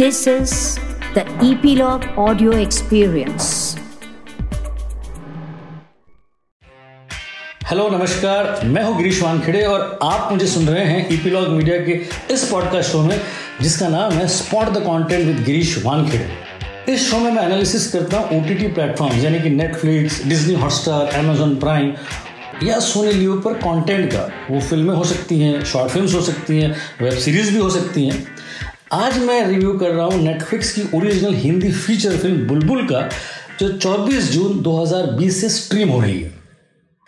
This is the Epilogue Audio Experience. Hello नमस्कार। मैं हूँ गिरीश वानखेड़े और आप मुझे सुन रहे हैं ईपीलॉग मीडिया के इस पॉडकास्ट शो में, जिसका नाम है spot the content with Girish Wankhede. इस शो में मैं एनालिसिस करता हूँ ओटीटी प्लेटफॉर्म यानी कि Netflix Disney Hotstar Amazon Prime या सोनी लियो पर कंटेंट का। वो फ़िल्में हो सकती हैं शॉर्ट फिल्म्स हो सकती हैं वेब सीरीज़ भी हो सकती हैं। आज मैं रिव्यू कर रहा हूँ नेटफ्लिक्स की original Hindi feature film Bulbbul का, जो 24 जून 2020 से स्ट्रीम हो रही है।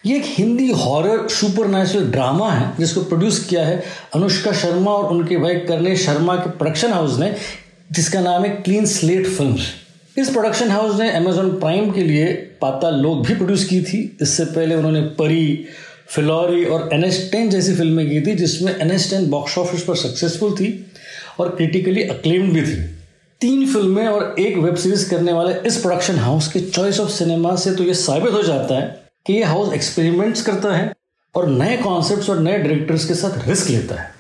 ये एक हिंदी हॉरर सुपर ड्रामा है, जिसको प्रोड्यूस किया है अनुष्का शर्मा और उनके भाई करने शर्मा के प्रोडक्शन हाउस ने, जिसका नाम है क्लीन स्लेट फ़िल्म इस प्रोडक्शन हाउस ने अमेजोन प्राइम के लिए पाता लोग भी प्रोड्यूस की थी। इससे पहले उन्होंने परी, फिलौरी और एन जैसी फ़िल्में की थी, जिसमें एन बॉक्स ऑफ़िस पर सक्सेसफुल थी। और क्रिटिकली अक्लेम्ड भी थी। तीन फ़िल्में और एक वेब सीरीज़ करने वाले इस प्रोडक्शन हाउस के चॉइस ऑफ़ सिनेमा से तो ये साबित हो जाता है कि ये हाउस एक्सपेरिमेंट्स करता है और नए कॉन्सेप्ट्स और नए डायरेक्टर्स के साथ रिस्क लेता है।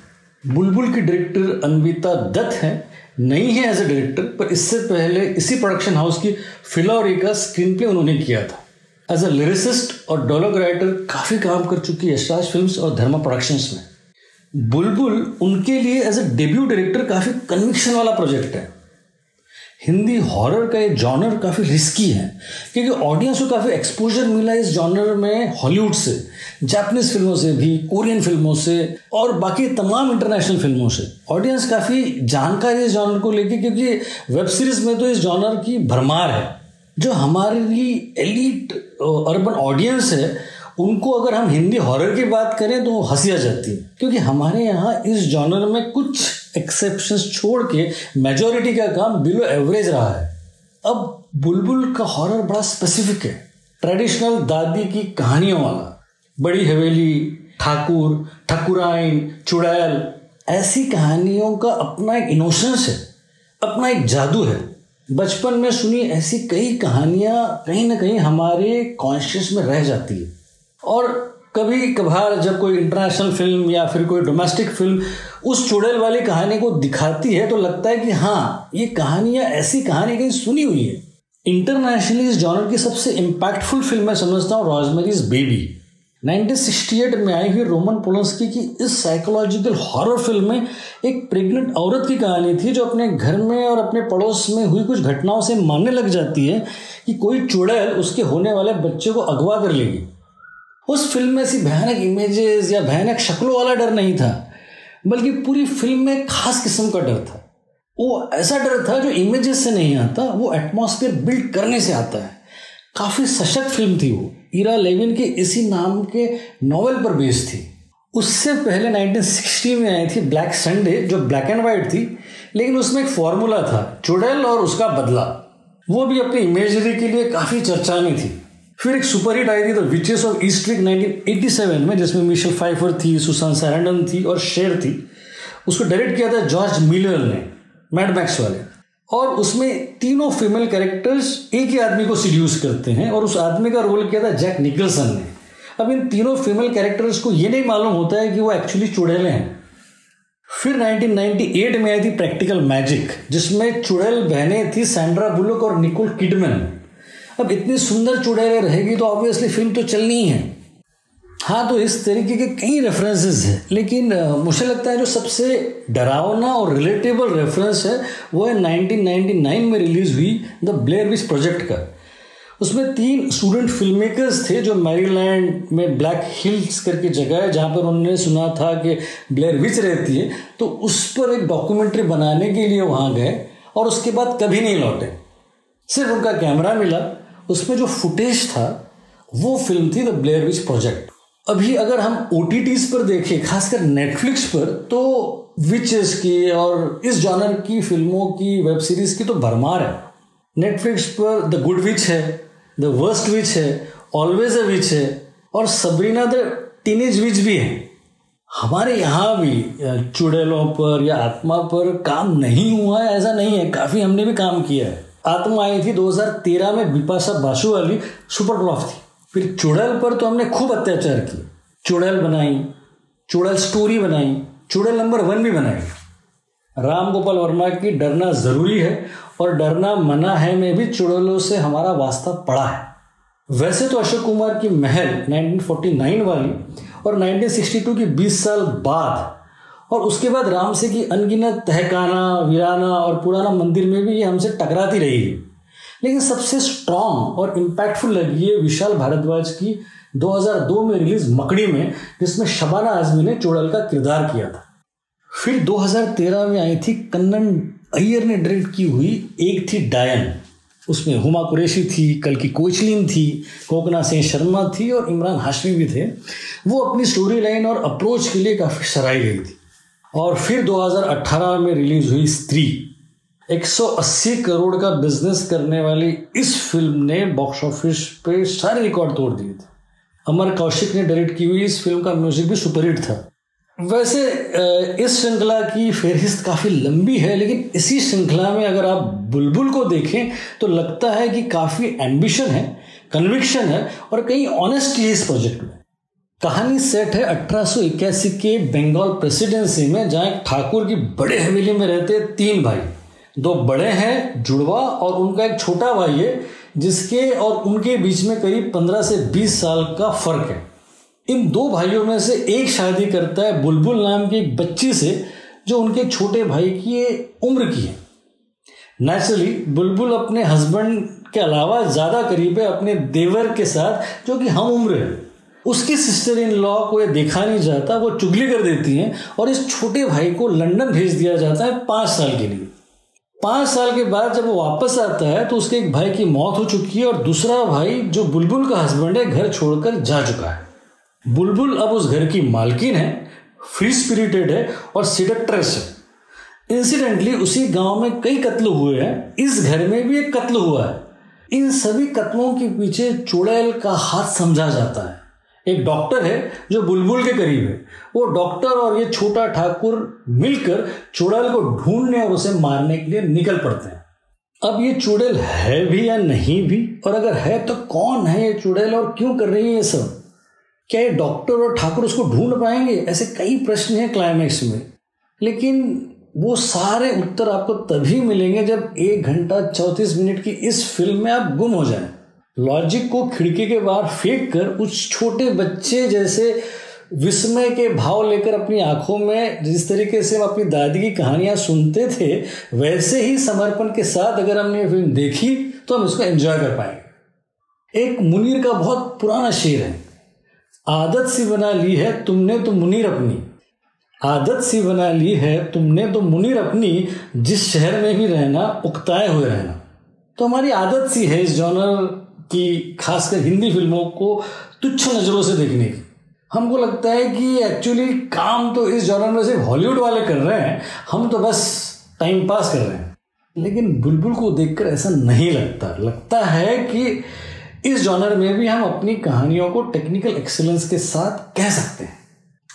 बुलबुल की डायरेक्टर अन्विता दत्त है, नहीं है एज ए डायरेक्टर पर इससे पहले इसी प्रोडक्शन हाउस की फिलोरी का स्क्रीन प्ले उन्होंने किया था। एज ए लिरिसिस्ट और डायलॉग राइटर काफ़ी काम कर चुकी है यशराज फिल्म्स और धर्मा प्रोडक्शंस में। बुलबुल उनके लिए एज ए डेब्यू डायरेक्टर काफ़ी कन्विक्शन वाला प्रोजेक्ट है। हिंदी हॉरर का ये जॉनर काफ़ी रिस्की है, क्योंकि ऑडियंस को काफ़ी एक्सपोजर मिला इस जॉनर में हॉलीवुड से जापानीज फ़िल्मों से भी कोरियन फ़िल्मों से, और बाकी तमाम इंटरनेशनल फ़िल्मों से। ऑडियंस काफ़ी जानकारी इस जॉनर को लेके, क्योंकि वेब सीरीज़ में तो इस जॉनर की भरमार है, जो हमारी एलिट अर्बन ऑडियंस है उनको अगर हम हिंदी हॉरर की बात करें तो हँसी आ जाती है। क्योंकि हमारे यहाँ इस जॉनर में कुछ एक्सेप्शन छोड़ के मेजोरिटी का काम बिलो एवरेज रहा है। अब बुलबुल का हॉरर बड़ा स्पेसिफिक है। ट्रेडिशनल दादी की कहानियों वाला। बड़ी हवेली, ठाकुर, ठकुराइन, चुड़ैल, ऐसी कहानियों का अपना एक इनोसेंस है। अपना एक जादू है। बचपन में सुनी ऐसी कई कहानियाँ कहीं ना कहीं हमारे कॉन्शियस में रह जाती है। और कभी कभार जब कोई इंटरनेशनल फ़िल्म या फिर कोई डोमेस्टिक फ़िल्म उस चुड़ैल वाली कहानी को दिखाती है तो लगता है कि हाँ ये कहानियाँ ऐसी कहानी कहीं सुनी हुई है। इंटरनेशनली इस जॉनर की सबसे इम्पैक्टफुल फ़िल्म मैं समझता हूँ रॉजमेरीज बेबी 1968 में आई हुई रोमन पोलंस्की की इस साइकोलॉजिकल हॉरर फ़िल्म में एक प्रेग्नेंट औरत की कहानी थी, जो अपने घर में और अपने पड़ोस में हुई कुछ घटनाओं से मानने लग जाती है कि कोई चुड़ैल उसके होने वाले बच्चे को अगवा कर लेगी। उस फ़िल्म में ऐसी भयानक इमेजेस या भयानक शक्लों वाला डर नहीं था, बल्कि पूरी फ़िल्म में खास किस्म का डर था। वो ऐसा डर था जो इमेजेस से नहीं आता, वो एटमॉस्फेयर बिल्ड करने से आता है। काफ़ी सशक्त फ़िल्म थी वो। ईरा लेविन के इसी नाम के नॉवेल पर बेस्ड थी। उससे पहले 1960 में आई थी ब्लैक संडे जो ब्लैक एंड वाइट थी, लेकिन उसमें एक फॉर्मूला था, चुड़ैल और उसका बदला। वो भी अपनी इमेजरी के लिए काफ़ी चर्चा में थी। फिर एक सुपर हिट आई थी the Witches of Eastwick 1987 में, जिसमें मिशेल फाइफर थी सुशांत सैरंडन थी और शेर थी। उसको डायरेक्ट किया था जॉर्ज मिलर ने मैडमैक्स वाले। और उसमें तीनों फीमेल कैरेक्टर्स एक ही आदमी को सीड्यूस करते हैं और उस आदमी का रोल किया था जैक निकलसन ने। अब इन तीनों फीमेल कैरेक्टर्स को ये नहीं मालूम होता है कि वो एक्चुअली चुड़ैले हैं। फिर 1998 में आई थी प्रैक्टिकल मैजिक जिसमें चुड़ैल बहनें थी सैंड्रा बुलक और निकोल किडमैन अब इतनी सुंदर चुड़ैले रहेगी तो ऑब्वियसली फ़िल्म तो चलनी ही है। तो इस तरीके के कई रेफरेंसेस हैं, लेकिन मुझे लगता है जो सबसे डरावना और रिलेटेबल रेफरेंस है, वो है 1999 में रिलीज़ हुई द ब्लेयर विच प्रोजेक्ट का। उसमें तीन स्टूडेंट फ़िल्म मेकर्स थे जो मैरीलैंड में ब्लैक हिल्स करके जगह है, जहाँ पर उन्होंने सुना था कि ब्लेयर विच रहती है। तो उस पर एक डॉक्यूमेंट्री बनाने के लिए वहाँ गए और उसके बाद कभी नहीं लौटे। सिर्फ़ उनका कैमरा मिला। उसमें जो फुटेज था, वो फ़िल्म थी द ब्लेयर विच प्रोजेक्ट अभी अगर हम ओ पर देखें, खासकर नेटफ्लिक्स पर तो विचेस की और इस जॉनर की फ़िल्मों की वेब सीरीज़ की तो भरमार है। नेटफ्लिक्स पर द गुड विच है द वर्स्ट विच है ऑलवेज अ विच है, और सबरीना द टीनेज विच भी है। हमारे यहाँ भी चुड़ैलों पर या आत्मा पर काम नहीं हुआ है, ऐसा नहीं है, काफ़ी हमने भी काम किया है। आत्मा आई थी 2013 में बिपाशा बासु वाली सुपर फ्लॉप थी। फिर चुड़ैल पर तो हमने खूब अत्याचार किए। चुड़ैल बनाई, चुड़ैल स्टोरी बनाई, चुड़ैल नंबर वन भी बनाई। राम गोपाल वर्मा की डरना ज़रूरी है और डरना मना है में भी चुड़ैलों से हमारा वास्ता पड़ा है। वैसे तो अशोक कुमार की महल 1949 वाली और 1962 की 20 साल बाद और उसके बाद राम से की अनगिनत तहकाना वीराना और पुराना मंदिर में भी ये हमसे टकराती रही है। लेकिन सबसे स्ट्रॉन्ग और इम्पैक्टफुल लगी है विशाल भारद्वाज की 2002 में रिलीज़ मकड़ी में, जिसमें शबाना आजमी ने चोड़ल का किरदार किया था। फिर 2013 में आई थी कन्नन अय्यर ने डायरेक्ट की हुई एक थी डायन। उसमें हुमा कुरैशी थी, कल की कोचलिन थी, कोकना सिंह शर्मा थी और इमरान हाशमी भी थे। वो अपनी स्टोरी लाइन और अप्रोच के लिए काफ़ी सराही गई थी। और फिर 2018 में रिलीज़ हुई स्त्री। 180 करोड़ का बिज़नेस करने वाली इस फ़िल्म ने बॉक्स ऑफ़िस पे सारे रिकॉर्ड तोड़ दिए थे। अमर कौशिक ने डायरेक्ट की हुई इस फ़िल्म का म्यूज़िक भी सुपरहिट था। वैसे इस श्रृंखला की फेहरिस्त काफ़ी लंबी है, लेकिन इसी श्रृंखला में अगर आप बुलबुल को देखें तो लगता है कि काफ़ी एम्बिशन है कन्विक्शन है, और कहीं ऑनेस्टी है इस प्रोजेक्ट में। कहानी सेट है अठारह सौ इक्यासी के बंगाल प्रेसिडेंसी में, जहाँ एक ठाकुर की बड़े हवेली में रहते तीन भाई। दो बड़े हैं, जुड़वा और उनका एक छोटा भाई है, जिसके और उनके बीच में करीब पंद्रह से बीस साल का फ़र्क है। इन दो भाइयों में से एक शादी करता है बुलबुल नाम की एक बच्ची से, जो उनके छोटे भाई की उम्र की है। नेचुरली बुलबुल अपने हस्बैंड के अलावा ज़्यादा करीब है अपने देवर के साथ, जो कि हम उम्र है। उसकी सिस्टर इन लॉ को ये देखा नहीं जाता, वो चुगली कर देती हैं और इस छोटे भाई को लंदन भेज दिया जाता है पाँच साल के लिए। पाँच साल के बाद जब वो वापस आता है तो उसके एक भाई की मौत हो चुकी है और दूसरा भाई, जो बुलबुल का हस्बैंड है, घर छोड़कर जा चुका है। बुलबुल अब उस घर की मालकिन है फ्री स्पिरिटेड है और सिडक्ट्रेस है। इंसिडेंटली उसी गाँव में कई कत्ल हुए हैं। इस घर में भी एक कत्ल हुआ है। इन सभी कत्लों के पीछे चुड़ैल का हाथ समझा जाता है। एक डॉक्टर है जो बुलबुल के करीब है। वो डॉक्टर और ये छोटा ठाकुर मिलकर चुड़ैल को ढूँढने और उसे मारने के लिए निकल पड़ते हैं। अब ये चुड़ैल है भी या नहीं भी? और अगर है तो कौन है ये चुड़ैल और क्यों कर रही है ये सब? क्या ये डॉक्टर और ठाकुर उसको ढूंढ पाएँगे? ऐसे कई प्रश्न हैं क्लाइमैक्स में। लेकिन वो सारे उत्तर आपको तभी मिलेंगे जब एक घंटा चौंतीस मिनट की इस फ़िल्म में आप गुम हो जाएँ। लॉजिक को खिड़की के बाहर फेंक कर उस छोटे बच्चे जैसे विस्मय के भाव लेकर अपनी आँखों में जिस तरीके से हम अपनी दादी की कहानियाँ सुनते थे, वैसे ही समर्पण के साथ अगर हमने ये फ़िल्म देखी तो हम इसको एंजॉय कर पाएँगे। एक मुनीर का बहुत पुराना शेर है। आदत सी बना ली है तुमने तो मुनीर अपनी। आदत सी बना ली है तुमने तो मुनीर अपनी, जिस शहर में भी रहना, उकताए हुए रहना। तो हमारी आदत सी है इस जॉनर की खासकर हिंदी फ़िल्मों को तुच्छ नज़रों से देखने की। हमको लगता है कि एक्चुअली काम तो इस जॉनर में सिर्फ़ हॉलीवुड वाले कर रहे हैं, हम तो बस टाइम पास कर रहे हैं। लेकिन बुलबुल को देखकर ऐसा नहीं लगता। लगता है कि इस जॉनर में भी हम अपनी कहानियों को टेक्निकल एक्सेलेंस के साथ कह सकते हैं।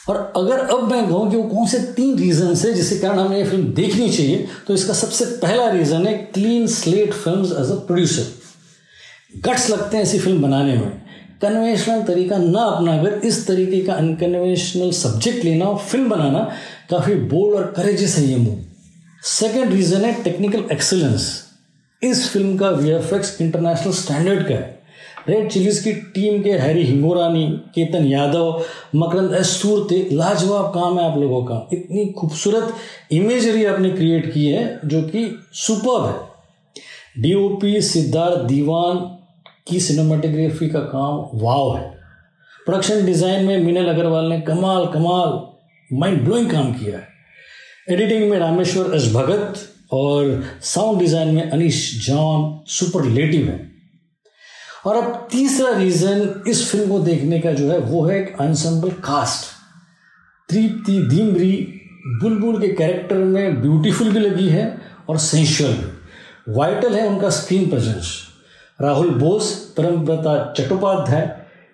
और अगर अब मैं कहूँ कि वो कौन से तीन रीजन है जिसके कारण हमें ये फ़िल्म देखनी चाहिए तो इसका सबसे पहला रीज़न है Clean Slate film as a producer guts लगते हैं ऐसी फ़िल्म बनाने में। कन्वेंशनल तरीका ना अपना अपनाकर इस तरीके का अनकन्वेंशनल सब्जेक्ट लेना और फ़िल्म बनाना काफ़ी बोल्ड और करेजियस है ये मूव। सेकेंड रीज़न है टेक्निकल एक्सेलेंस इस फ़िल्म का वीएफएक्स इंटरनेशनल स्टैंडर्ड का है? रेड चिलीज की टीम के हैरी हिंगोरानी केतन यादव मकरंद एस सूरते लाजवाब काम है आप लोगों का। इतनी खूबसूरत इमेजरी आपने क्रिएट की है, जो कि सुपर है। डीओपी सिद्धार्थ दीवान की सिनेमाटोग्राफी का काम वाव है। प्रोडक्शन डिज़ाइन में मीनल अग्रवाल ने कमाल कमाल माइंड ब्लोइंग काम किया है। एडिटिंग में रामेश्वर एस भगत और साउंड डिज़ाइन में अनिश जॉन सुपरलेटिव है। और अब तीसरा रीज़न इस फ़िल्म को देखने का जो है, वो है एक अनसम्बल कास्ट तृप्ति धीमरी बुलबुल के कैरेक्टर में ब्यूटीफुल भी लगी है और सेंशुअल भी। वाइटल है उनका स्क्रीन प्रेजेंस राहुल बोस परमव्रता चट्टोपाध्याय,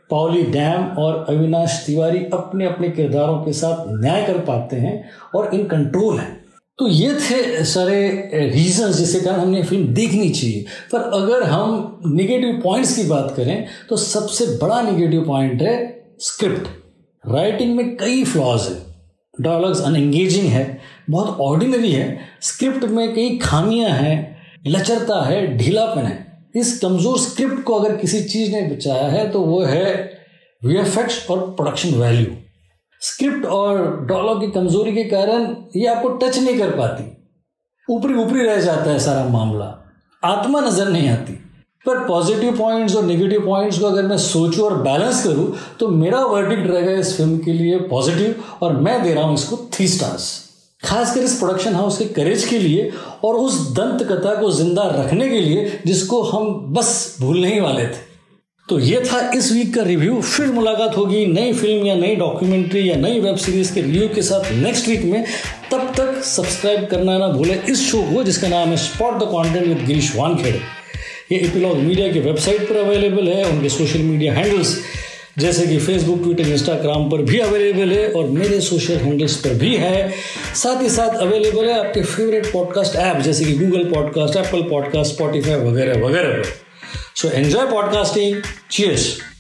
पावली डैम और अविनाश तिवारी अपने अपने किरदारों के साथ न्याय कर पाते हैं और इन कंट्रोल हैं। तो ये थे सारे रीजन जिसके कारण हमने फ़िल्म देखनी चाहिए। पर अगर हम निगेटिव पॉइंट्स की बात करें तो सबसे बड़ा निगेटिव पॉइंट है स्क्रिप्ट राइटिंग में कई फ्लॉज है। डायलॉग्स अनएंगेजिंग है। बहुत ऑर्डिनरी है। स्क्रिप्ट में कई खामियाँ हैं। लचरता है। ढीलापन है। इस कमज़ोर स्क्रिप्ट को अगर किसी चीज़ ने बचाया है तो वो है वी और प्रोडक्शन वैल्यू स्क्रिप्ट और डॉलर की कमज़ोरी के कारण ये आपको टच नहीं कर पाती। ऊपरी ऊपरी रह जाता है सारा मामला। आत्मा नज़र नहीं आती। पर पॉजिटिव पॉइंट्स और नेगेटिव पॉइंट्स को अगर मैं सोचूं और बैलेंस करूँ तो मेरा वर्डिक्ट रहेगा इस फ़िल्म के लिए पॉजिटिव और मैं दे रहा हूँ इसको थ्री स्टार्स खासकर इस प्रोडक्शन हाउस के करेज के लिए और उस दंत कथा को ज़िंदा रखने के लिए जिसको हम बस भूलने ही वाले थे। तो ये था इस वीक का रिव्यू फिर मुलाकात होगी नई फ़िल्म या नई डॉक्यूमेंट्री या नई वेब सीरीज़ के रिव्यू के साथ नेक्स्ट वीक में। तब तक सब्सक्राइब करना ना भूलें इस शो को, जिसका नाम है spot the content with Girish Wankhede. ये इपिलॉग मीडिया की वेबसाइट पर अवेलेबल है, उनके सोशल मीडिया हैंडल्स जैसे कि फेसबुक ट्विटर इंस्टाग्राम पर भी अवेलेबल है और मेरे सोशल हैंडल्स पर भी है साथ ही साथ अवेलेबल है आपके फेवरेट पॉडकास्ट ऐप जैसे कि Google podcast Apple podcast Spotify वगैरह वगैरह पर एन्जॉय पॉडकास्टिंग. Cheers.